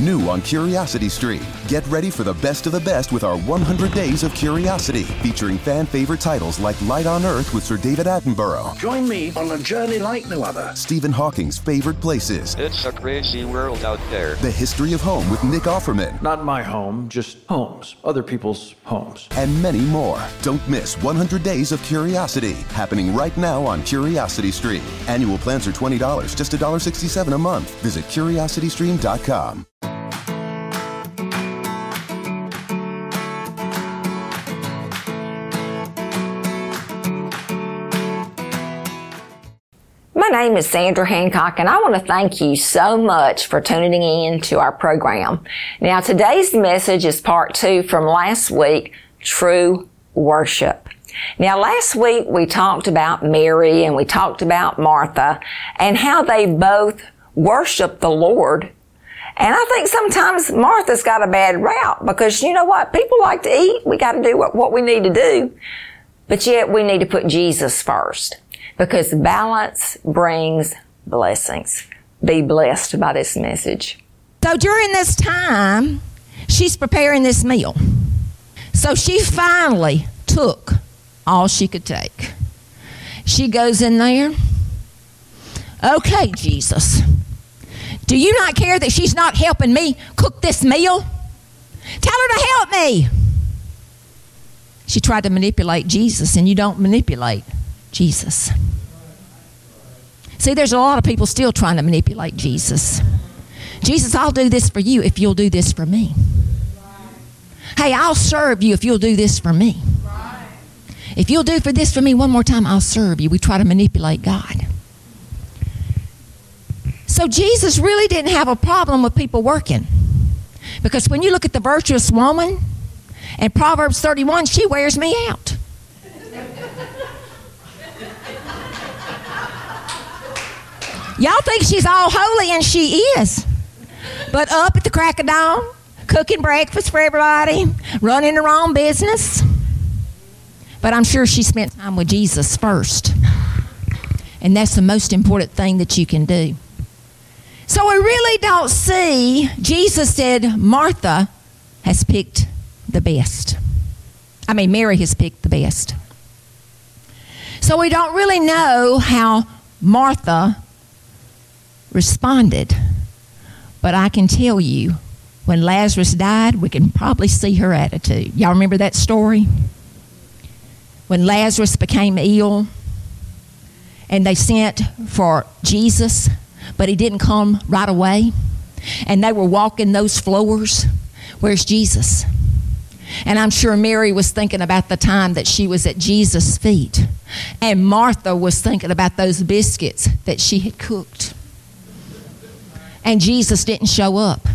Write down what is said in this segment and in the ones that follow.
new on Curiosity Stream. Get ready for the best of the best with our 100 Days of Curiosity, featuring fan favorite titles like Light on Earth with Sir David Attenborough, Join me on a journey like no other. Stephen Hawking's favorite places, It's a crazy world out there. The History of Home with Nick Offerman, Not my home, just homes, other people's homes. and many more. Don't miss 100 Days of Curiosity, happening right now on Curiosity Stream. Annual plans are $20, just $1.67 a month. Visit curiositystream.com. name is Sandra Hancock and I want to thank you so much for tuning in to our program. Now today's message is part two from last week, True Worship. Now last week we talked about Mary and we talked about Martha and how they both worship the Lord. And I think sometimes Martha's got a bad route because you know what? People like to eat. We got to do what, what we need to do. But yet we need to put Jesus first because balance brings blessings. Be blessed by this message. So during this time, she's preparing this meal. So she finally took all she could take. She goes in there. Okay, Jesus. Do you not care that she's not helping me cook this meal? Tell her to help me. She tried to manipulate Jesus, and you don't manipulate Jesus. See, there's a lot of people still trying to manipulate Jesus. Jesus, I'll do this for you if you'll do this for me. Hey, I'll serve you if you'll do this for me. If you'll do for this for me one more time, I'll serve you. We try to manipulate God. So Jesus really didn't have a problem with people working. Because when you look at the virtuous woman in Proverbs 31, she wears me out. Y'all think she's all holy, and she is. But up at the crack of dawn, cooking breakfast for everybody, running her own business. But I'm sure she spent time with Jesus first. And that's the most important thing that you can do. So we really don't see, Jesus said, Martha has picked the best. I mean, Mary has picked the best. So we don't really know how Martha responded. But I can tell you, when Lazarus died, we can probably see her attitude. Y'all remember that story? When Lazarus became ill and they sent for Jesus, but he didn't come right away. And they were walking those floors. Where's Jesus? And I'm sure Mary was thinking about the time that she was at Jesus' feet. And Martha was thinking about those biscuits that she had cooked. And Jesus didn't show up.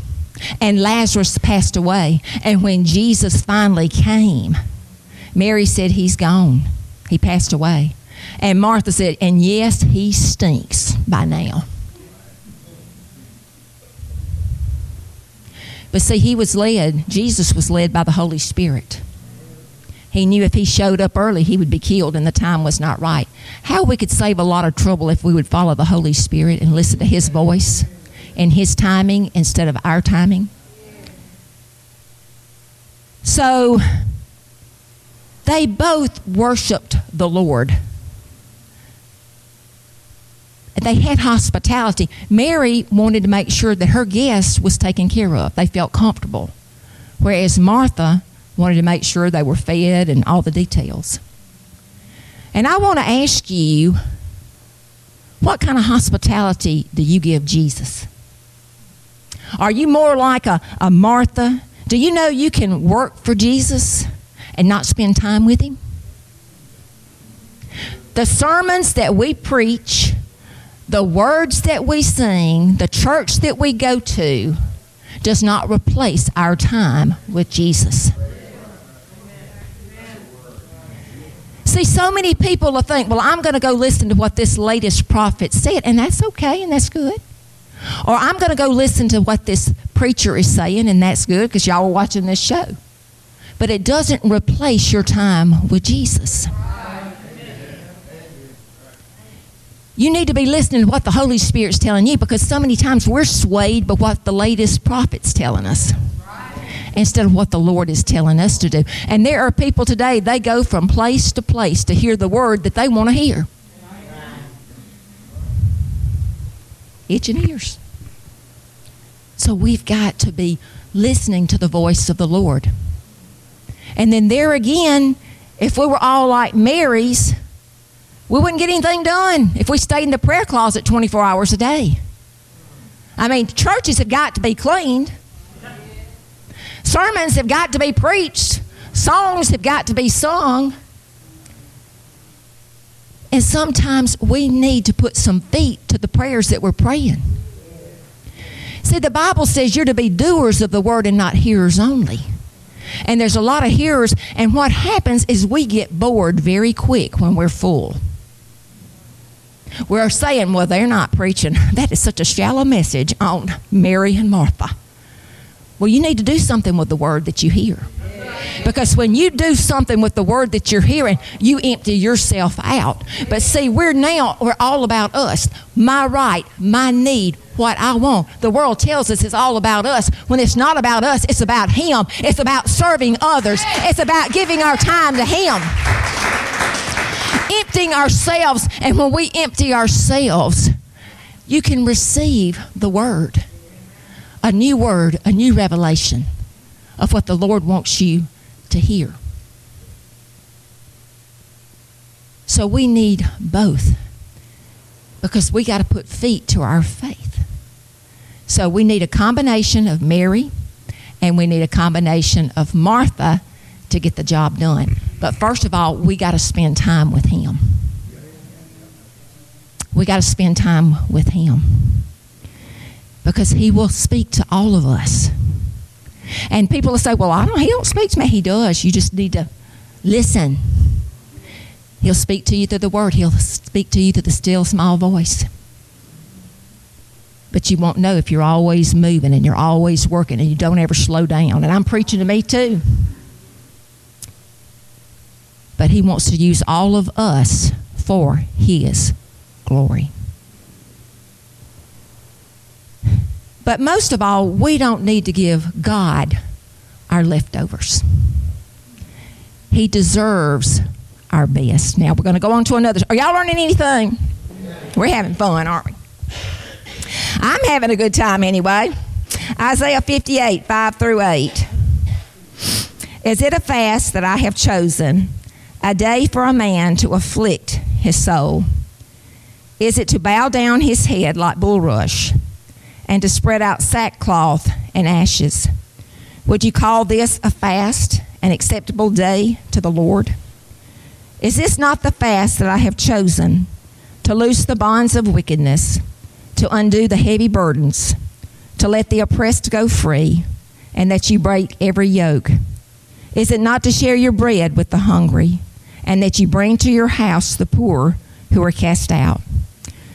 And Lazarus passed away. And when Jesus finally came, Mary said, He's gone. He passed away. And Martha said, And yes, he stinks by now. But see, he was led, Jesus was led by the Holy Spirit. He knew if he showed up early, he would be killed and the time was not right. How we could save a lot of trouble if we would follow the Holy Spirit and listen to his voice and his timing instead of our timing. So they both worshiped the Lord. They had hospitality. Mary wanted to make sure that her guest was taken care of. They felt comfortable. Whereas Martha wanted to make sure they were fed and all the details. And I want to ask you what kind of hospitality do you give Jesus? Are you more like a, a Martha? Do you know you can work for Jesus and not spend time with Him? The sermons that we preach, the words that we sing, the church that we go to, does not replace our time with Jesus. See, so many people will think, well, I'm going to go listen to what this latest prophet said, and that's okay and that's good. Or I'm going to go listen to what this preacher is saying, and that's good because y'all are watching this show. But it doesn't replace your time with Jesus. You need to be listening to what the Holy Spirit's telling you because so many times we're swayed by what the latest prophet's telling us instead of what the Lord is telling us to do. And there are people today, they go from place to place to hear the word that they want to hear. Itching ears. So we've got to be listening to the voice of the Lord. And then there again, if we were all like Mary's, we wouldn't get anything done if we stayed in the prayer closet 24 hours a day. I mean, churches have got to be cleaned. Sermons have got to be preached. Songs have got to be sung. And sometimes we need to put some feet to the prayers that we're praying. See, the Bible says you're to be doers of the word and not hearers only. And there's a lot of hearers, and what happens is we get bored very quick when we're full. We're saying, well, they're not preaching. That is such a shallow message on Mary and Martha. Well, you need to do something with the word that you hear. Because when you do something with the word that you're hearing, you empty yourself out. But see, we're now, we're all about us. My right, my need, what I want. The world tells us it's all about us. When it's not about us, it's about Him. It's about serving others. It's about giving our time to Him. Emptying ourselves. And when we empty ourselves, you can receive the word a new word, a new revelation of what the Lord wants you to hear. So we need both because we got to put feet to our faith. So we need a combination of Mary and we need a combination of Martha to get the job done. But first of all, we got to spend time with Him. We got to spend time with Him because He will speak to all of us. And people will say, Well, I don't, He don't speak to me. He does. You just need to listen. He'll speak to you through the Word, He'll speak to you through the still small voice. But you won't know if you're always moving and you're always working and you don't ever slow down. And I'm preaching to me too. But He wants to use all of us for His glory. But most of all, we don't need to give God our leftovers. He deserves our best. Now we're going to go on to another. Are y'all learning anything? We're having fun, aren't we? I'm having a good time anyway. Isaiah 58, 5 through 8. Is it a fast that I have chosen, a day for a man to afflict his soul? Is it to bow down his head like bulrush? And to spread out sackcloth and ashes. Would you call this a fast, an acceptable day to the Lord? Is this not the fast that I have chosen to loose the bonds of wickedness, to undo the heavy burdens, to let the oppressed go free, and that you break every yoke? Is it not to share your bread with the hungry, and that you bring to your house the poor who are cast out?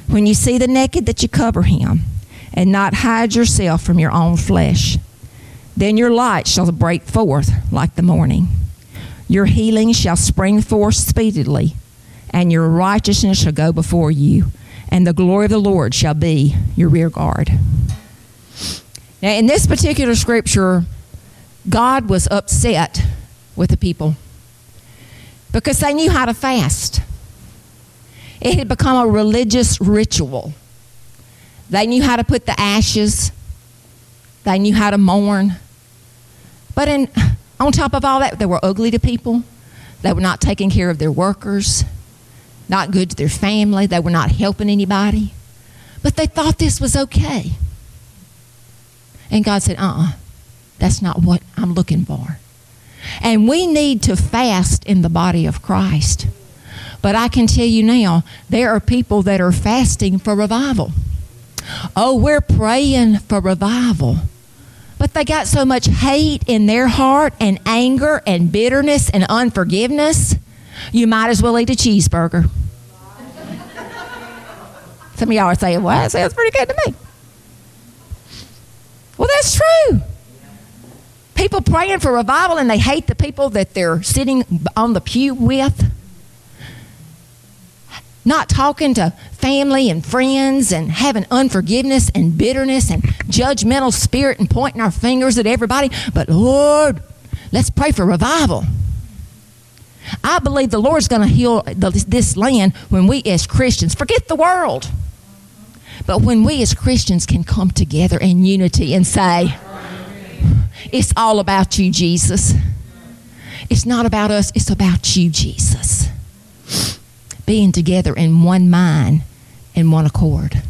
When you see the naked, that you cover him and not hide yourself from your own flesh. Then your light shall break forth like the morning. Your healing shall spring forth speedily, and your righteousness shall go before you, and the glory of the Lord shall be your rear guard. Now, in this particular scripture, God was upset with the people because they knew how to fast. It had become a religious ritual. They knew how to put the ashes. They knew how to mourn. But in, on top of all that, they were ugly to people. They were not taking care of their workers, not good to their family. They were not helping anybody. But they thought this was okay. And God said, uh uh-uh, uh, that's not what I'm looking for. And we need to fast in the body of Christ. But I can tell you now, there are people that are fasting for revival. Oh, we're praying for revival. But they got so much hate in their heart and anger and bitterness and unforgiveness, you might as well eat a cheeseburger. Some of y'all are saying, well, that sounds pretty good to me. Well, that's true. People praying for revival and they hate the people that they're sitting on the pew with. Not talking to family and friends and having unforgiveness and bitterness and judgmental spirit and pointing our fingers at everybody. But Lord, let's pray for revival. I believe the Lord's going to heal this land when we as Christians forget the world. But when we as Christians can come together in unity and say, It's all about you, Jesus. It's not about us, it's about you, Jesus. Being together in one mind and one accord.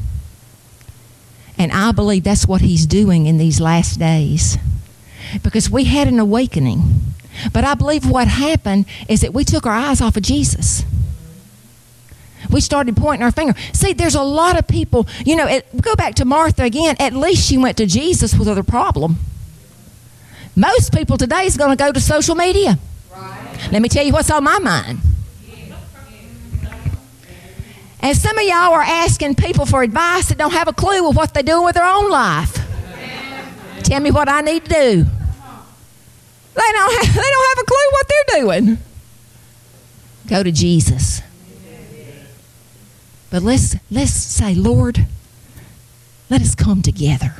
And I believe that's what he's doing in these last days. Because we had an awakening. But I believe what happened is that we took our eyes off of Jesus. We started pointing our finger. See, there's a lot of people, you know, it, go back to Martha again. At least she went to Jesus with her problem. Most people today is going to go to social media. Right. Let me tell you what's on my mind. And some of y'all are asking people for advice that don't have a clue of what they're doing with their own life. Tell me what I need to do. They don't have, they don't have a clue what they're doing. Go to Jesus. But let's let's say, Lord, let us come together.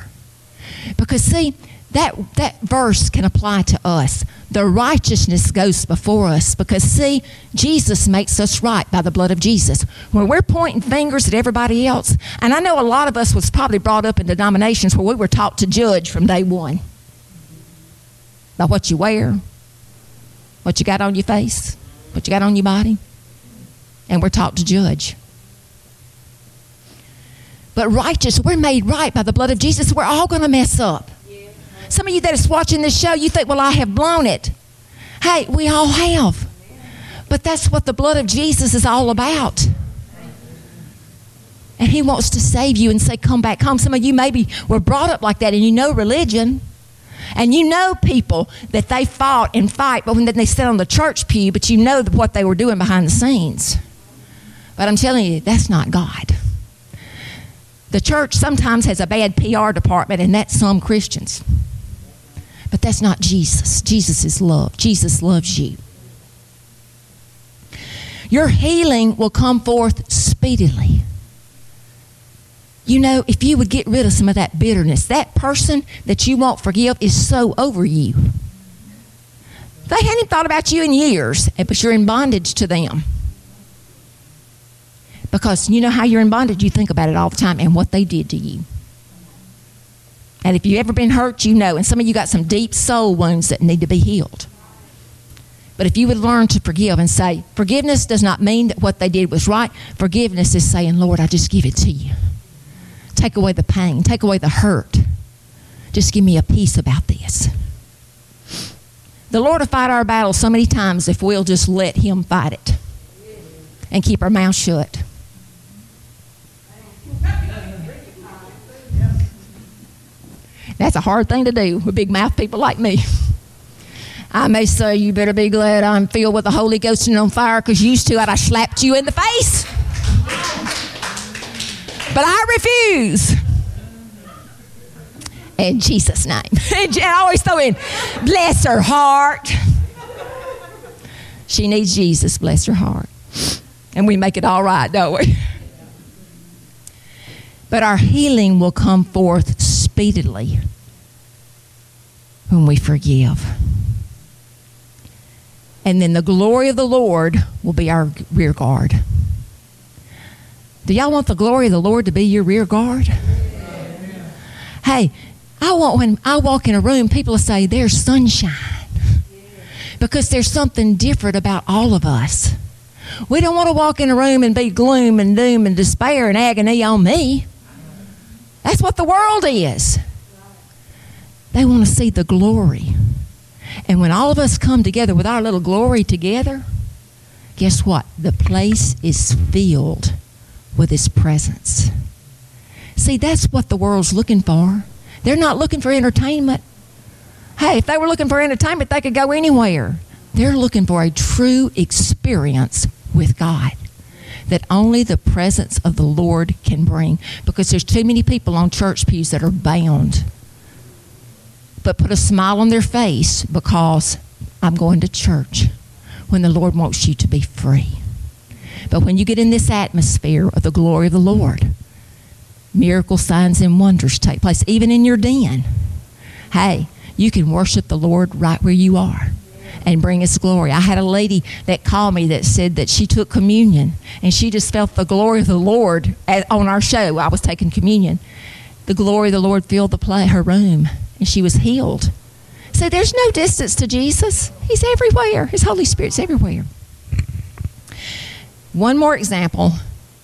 Because see, that that verse can apply to us. The righteousness goes before us because see, Jesus makes us right by the blood of Jesus. When we're pointing fingers at everybody else, and I know a lot of us was probably brought up in denominations where we were taught to judge from day one. By what you wear, what you got on your face, what you got on your body. And we're taught to judge. But righteous, we're made right by the blood of Jesus. We're all going to mess up. Some of you that is watching this show, you think, well, I have blown it. Hey, we all have. But that's what the blood of Jesus is all about. And he wants to save you and say, come back home. Some of you maybe were brought up like that and you know religion. And you know people that they fought and fight, but when they sit on the church pew, but you know what they were doing behind the scenes. But I'm telling you, that's not God. The church sometimes has a bad PR department, and that's some Christians. But that's not Jesus. Jesus is love. Jesus loves you. Your healing will come forth speedily. You know, if you would get rid of some of that bitterness, that person that you won't forgive is so over you. They hadn't thought about you in years, eh, but you're in bondage to them. Because you know how you're in bondage, you think about it all the time and what they did to you. And if you've ever been hurt, you know. And some of you got some deep soul wounds that need to be healed. But if you would learn to forgive and say, forgiveness does not mean that what they did was right. Forgiveness is saying, Lord, I just give it to you. Take away the pain, take away the hurt. Just give me a peace about this. The Lord will fight our battle so many times if we'll just let Him fight it and keep our mouth shut. That's a hard thing to do with big mouth people like me. I may say, You better be glad I'm filled with the Holy Ghost and on fire because used to, I'd have slapped you in the face. But I refuse. In Jesus' name. and I always throw in, Bless her heart. She needs Jesus, bless her heart. And we make it all right, don't we? But our healing will come forth speedily when we forgive. And then the glory of the Lord will be our rear guard. Do y'all want the glory of the Lord to be your rear guard? Hey, I want when I walk in a room, people say there's sunshine. Because there's something different about all of us. We don't want to walk in a room and be gloom and doom and despair and agony on me. That's what the world is. They want to see the glory. And when all of us come together with our little glory together, guess what? The place is filled with His presence. See, that's what the world's looking for. They're not looking for entertainment. Hey, if they were looking for entertainment, they could go anywhere. They're looking for a true experience with God that only the presence of the Lord can bring because there's too many people on church pews that are bound. But put a smile on their face because I'm going to church when the Lord wants you to be free. But when you get in this atmosphere of the glory of the Lord, miracle signs and wonders take place, even in your den. Hey, you can worship the Lord right where you are and bring His glory. I had a lady that called me that said that she took communion and she just felt the glory of the Lord at, on our show. I was taking communion. The glory of the Lord filled the play, her room, and she was healed. So there's no distance to Jesus. He's everywhere. His Holy Spirit's everywhere. One more example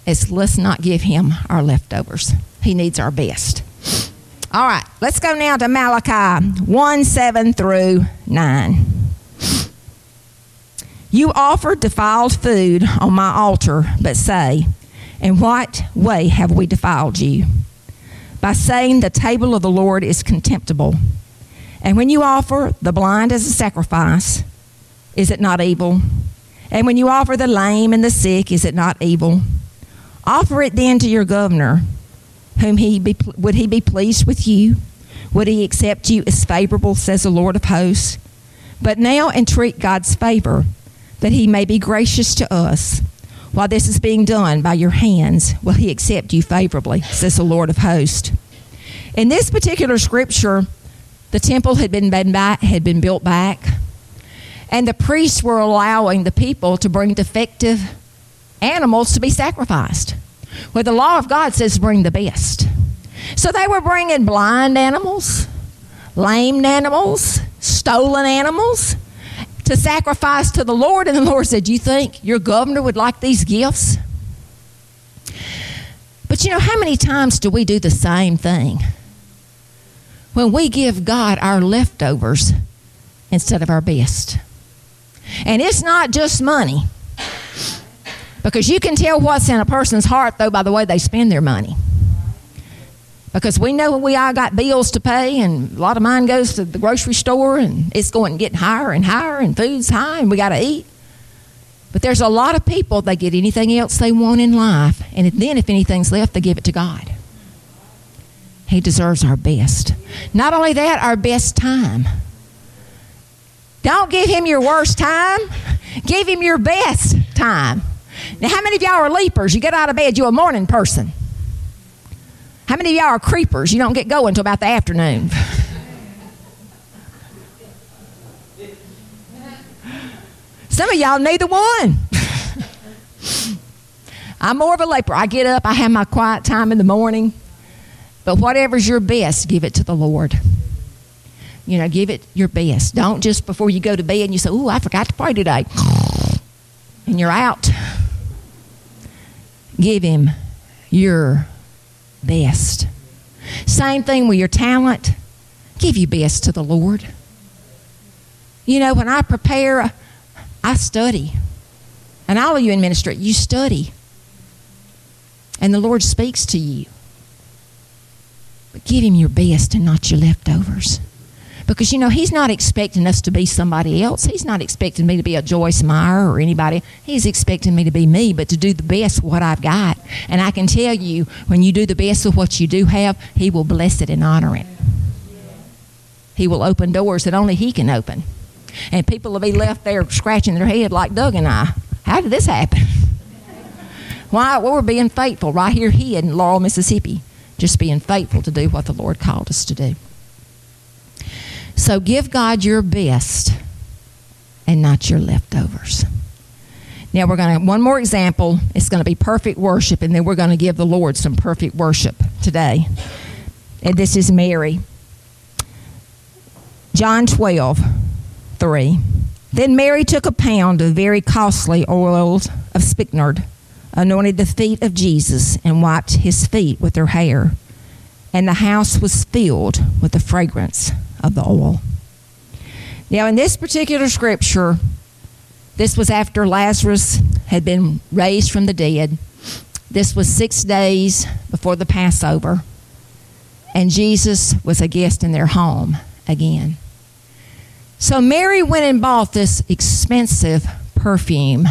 is let's not give him our leftovers. He needs our best. All right, let's go now to Malachi 1 7 through 9. You offer defiled food on my altar, but say, In what way have we defiled you? By saying the table of the Lord is contemptible. And when you offer the blind as a sacrifice, is it not evil? And when you offer the lame and the sick, is it not evil? Offer it then to your governor. Whom he be, would he be pleased with you? Would he accept you as favorable, says the Lord of hosts? But now entreat God's favor, that he may be gracious to us. While this is being done by your hands, will he accept you favorably, says the Lord of hosts. In this particular scripture, the temple had been, had been built back, and the priests were allowing the people to bring defective animals to be sacrificed. Well, the law of God says bring the best. So they were bringing blind animals, lame animals, stolen animals to sacrifice to the Lord. And the Lord said, You think your governor would like these gifts? But you know, how many times do we do the same thing? When we give God our leftovers instead of our best. And it's not just money. Because you can tell what's in a person's heart, though, by the way they spend their money. Because we know we all got bills to pay, and a lot of mine goes to the grocery store, and it's going getting higher and higher, and food's high, and we got to eat. But there's a lot of people, they get anything else they want in life, and then if anything's left, they give it to God. He deserves our best. Not only that, our best time. Don't give him your worst time, give him your best time. Now, how many of y'all are leapers? You get out of bed, you're a morning person. How many of y'all are creepers? You don't get going until about the afternoon. Some of y'all neither one. I'm more of a leaper. I get up, I have my quiet time in the morning. But whatever's your best, give it to the Lord. You know, give it your best. Don't just before you go to bed and you say, Oh, I forgot to pray today. And you're out. Give him your best. Same thing with your talent. Give your best to the Lord. You know, when I prepare, I study. And all of you in ministry, you study. And the Lord speaks to you. But give Him your best and not your leftovers. Because, you know, He's not expecting us to be somebody else. He's not expecting me to be a Joyce Meyer or anybody. He's expecting me to be me, but to do the best what I've got. And I can tell you, when you do the best of what you do have, He will bless it and honor it. He will open doors that only He can open. And people will be left there scratching their head like Doug and I. How did this happen? Why? Well, we're being faithful right here, here in Laurel, Mississippi. Just being faithful to do what the Lord called us to do. So give God your best and not your leftovers. Now we're going to one more example. It's going to be perfect worship, and then we're going to give the Lord some perfect worship today. And this is Mary. John 12, 3. Then Mary took a pound of very costly oils of spikenard, anointed the feet of Jesus, and wiped his feet with her hair. And the house was filled with the fragrance of the oil. Now, in this particular scripture, this was after Lazarus had been raised from the dead. This was six days before the Passover. And Jesus was a guest in their home again. So Mary went and bought this expensive perfume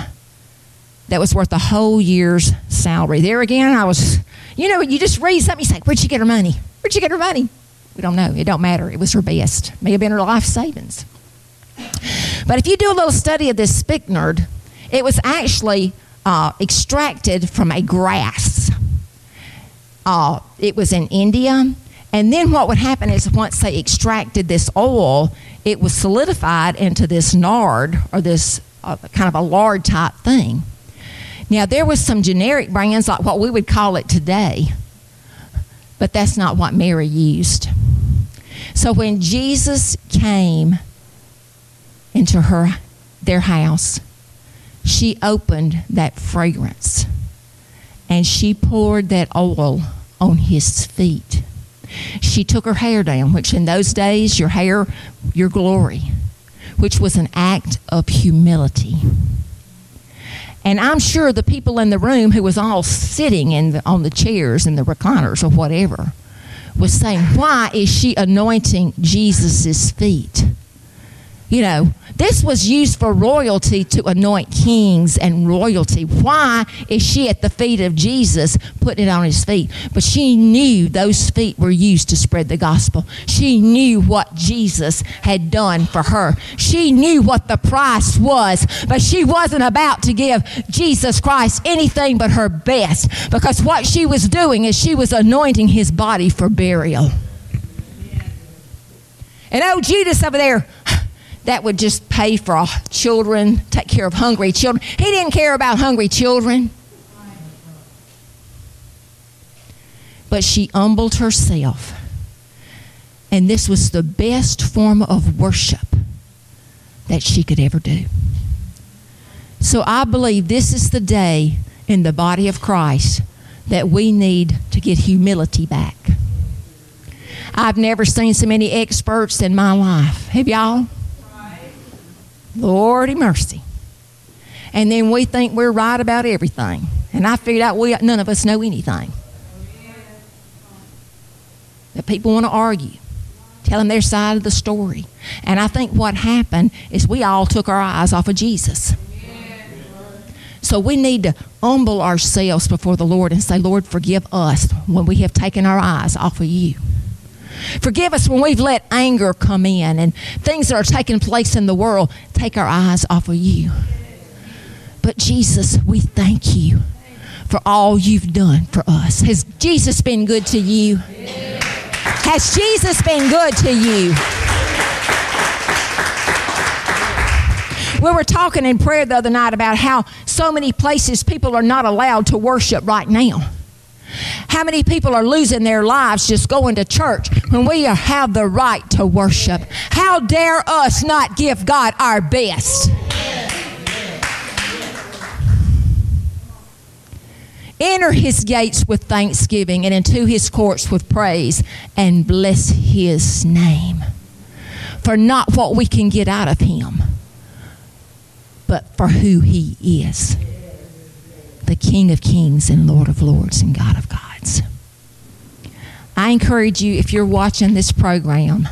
that was worth a whole year's salary. There again, I was, you know, you just read something, you say, Where'd she get her money? Where'd she get her money? We don't know. It don't matter. It was her best. May have been her life savings. But if you do a little study of this spikenard, it was actually uh, extracted from a grass. Uh, it was in India. And then what would happen is once they extracted this oil, it was solidified into this nard or this uh, kind of a lard type thing. Now, there was some generic brands like what we would call it today, but that's not what Mary used. So when Jesus came into her their house, she opened that fragrance and she poured that oil on his feet. She took her hair down, which in those days, your hair, your glory, which was an act of humility. And I'm sure the people in the room who was all sitting in the, on the chairs and the recliners or whatever was saying, Why is she anointing Jesus' feet? You know, this was used for royalty to anoint kings and royalty. Why is she at the feet of Jesus putting it on his feet? But she knew those feet were used to spread the gospel. She knew what Jesus had done for her. She knew what the price was, but she wasn't about to give Jesus Christ anything but her best because what she was doing is she was anointing his body for burial. And oh, Judas over there, that would just pay for children, take care of hungry children. He didn't care about hungry children. But she humbled herself. And this was the best form of worship that she could ever do. So I believe this is the day in the body of Christ that we need to get humility back. I've never seen so many experts in my life. Have y'all? Lordy mercy. And then we think we're right about everything. And I figured out we none of us know anything. That people want to argue, tell them their side of the story. And I think what happened is we all took our eyes off of Jesus. So we need to humble ourselves before the Lord and say, Lord, forgive us when we have taken our eyes off of you. Forgive us when we've let anger come in and things that are taking place in the world take our eyes off of you. But Jesus, we thank you for all you've done for us. Has Jesus been good to you? Has Jesus been good to you? We were talking in prayer the other night about how so many places people are not allowed to worship right now. How many people are losing their lives just going to church when we have the right to worship? How dare us not give God our best? Enter his gates with thanksgiving and into his courts with praise and bless his name. For not what we can get out of him, but for who he is the King of Kings and Lord of Lords and God of Gods. I encourage you, if you're watching this program,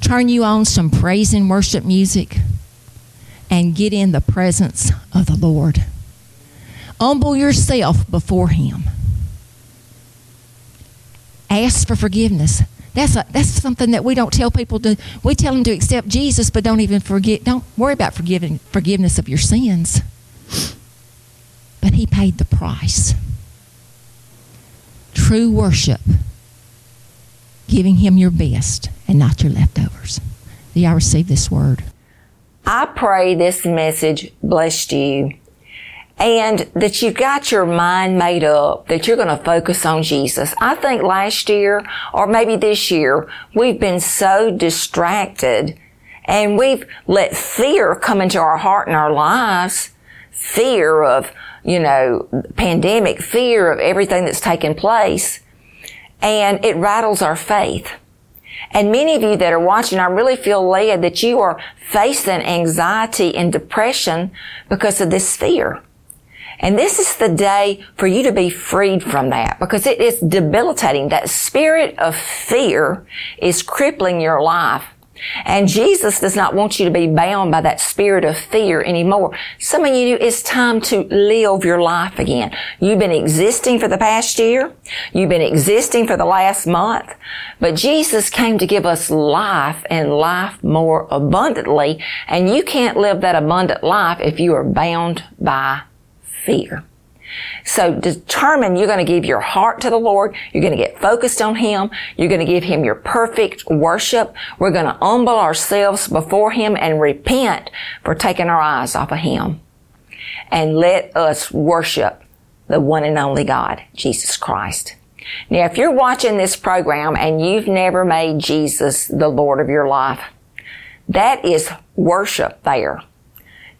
turn you on some praise and worship music and get in the presence of the Lord. Humble yourself before Him. Ask for forgiveness. That's a, that's something that we don't tell people to. We tell them to accept Jesus, but don't even forget. Don't worry about forgiving forgiveness of your sins. But he paid the price. True worship, giving him your best and not your leftovers. Do y'all receive this word? I pray this message blessed you and that you've got your mind made up that you're going to focus on Jesus. I think last year or maybe this year, we've been so distracted and we've let fear come into our heart and our lives. Fear of, you know, pandemic, fear of everything that's taken place. And it rattles our faith. And many of you that are watching, I really feel led that you are facing anxiety and depression because of this fear. And this is the day for you to be freed from that because it is debilitating. That spirit of fear is crippling your life. And Jesus does not want you to be bound by that spirit of fear anymore. Some of you, it's time to live your life again. You've been existing for the past year. You've been existing for the last month. But Jesus came to give us life and life more abundantly. And you can't live that abundant life if you are bound by fear. So determine you're going to give your heart to the Lord. You're going to get focused on Him. You're going to give Him your perfect worship. We're going to humble ourselves before Him and repent for taking our eyes off of Him. And let us worship the one and only God, Jesus Christ. Now, if you're watching this program and you've never made Jesus the Lord of your life, that is worship there.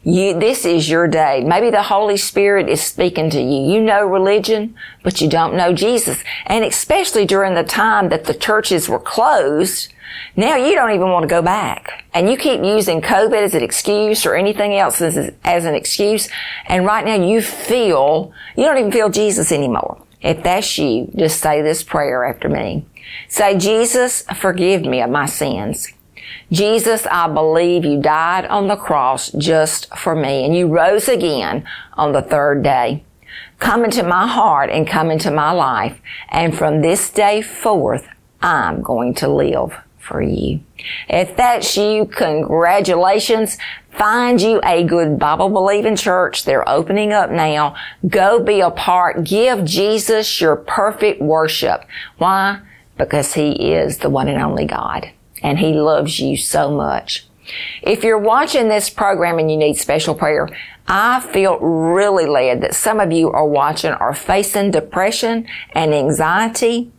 You, this is your day. Maybe the Holy Spirit is speaking to you. You know religion, but you don't know Jesus. And especially during the time that the churches were closed, now you don't even want to go back. And you keep using COVID as an excuse or anything else as, as an excuse. And right now you feel, you don't even feel Jesus anymore. If that's you, just say this prayer after me. Say, Jesus, forgive me of my sins. Jesus, I believe you died on the cross just for me and you rose again on the third day. Come into my heart and come into my life. And from this day forth, I'm going to live for you. If that's you, congratulations. Find you a good Bible believing church. They're opening up now. Go be a part. Give Jesus your perfect worship. Why? Because he is the one and only God and He loves you so much. If you're watching this program and you need special prayer, I feel really led that some of you are watching are facing depression and anxiety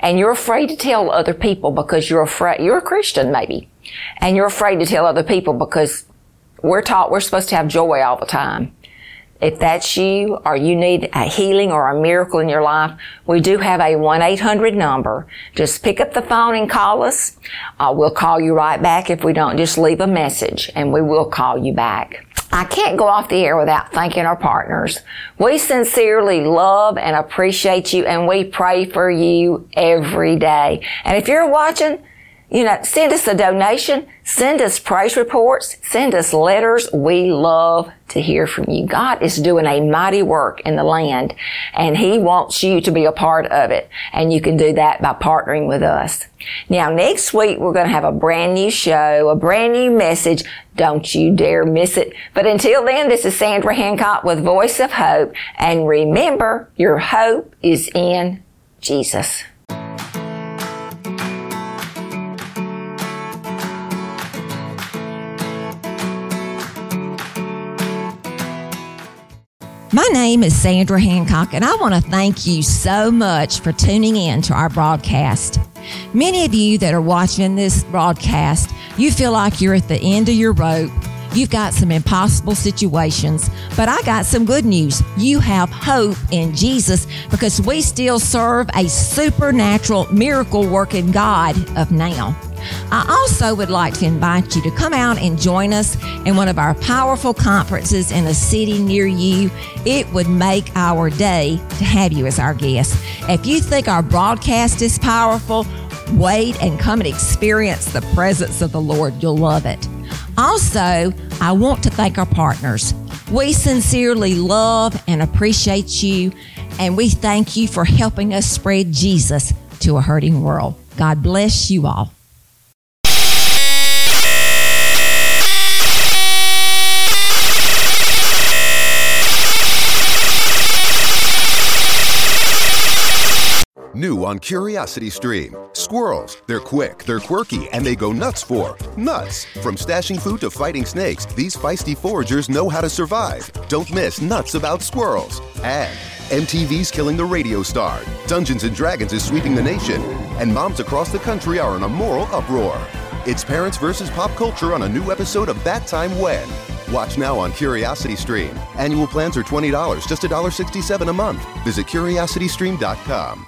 and you're afraid to tell other people because you're afraid, you're a Christian maybe, and you're afraid to tell other people because we're taught we're supposed to have joy all the time. If that's you or you need a healing or a miracle in your life, we do have a 1-800 number. Just pick up the phone and call us. Uh, we'll call you right back if we don't. Just leave a message and we will call you back. I can't go off the air without thanking our partners. We sincerely love and appreciate you and we pray for you every day. And if you're watching, you know, send us a donation, send us praise reports, send us letters. We love to hear from you. God is doing a mighty work in the land and He wants you to be a part of it. And you can do that by partnering with us. Now next week we're going to have a brand new show, a brand new message. Don't you dare miss it. But until then, this is Sandra Hancock with Voice of Hope. And remember, your hope is in Jesus. Name is Sandra Hancock, and I want to thank you so much for tuning in to our broadcast. Many of you that are watching this broadcast, you feel like you're at the end of your rope. You've got some impossible situations, but I got some good news. You have hope in Jesus because we still serve a supernatural miracle working God of now. I also would like to invite you to come out and join us in one of our powerful conferences in a city near you. It would make our day to have you as our guest. If you think our broadcast is powerful, wait and come and experience the presence of the Lord. You'll love it. Also, I want to thank our partners. We sincerely love and appreciate you, and we thank you for helping us spread Jesus to a hurting world. God bless you all. New on Curiosity Stream. Squirrels. They're quick, they're quirky, and they go nuts for nuts. From stashing food to fighting snakes, these feisty foragers know how to survive. Don't miss Nuts About Squirrels. And MTV's killing the radio star. Dungeons and Dragons is sweeping the nation. And moms across the country are in a moral uproar. It's parents versus pop culture on a new episode of That Time When. Watch now on Curiosity Stream. Annual plans are $20, just $1.67 a month. Visit curiositystream.com.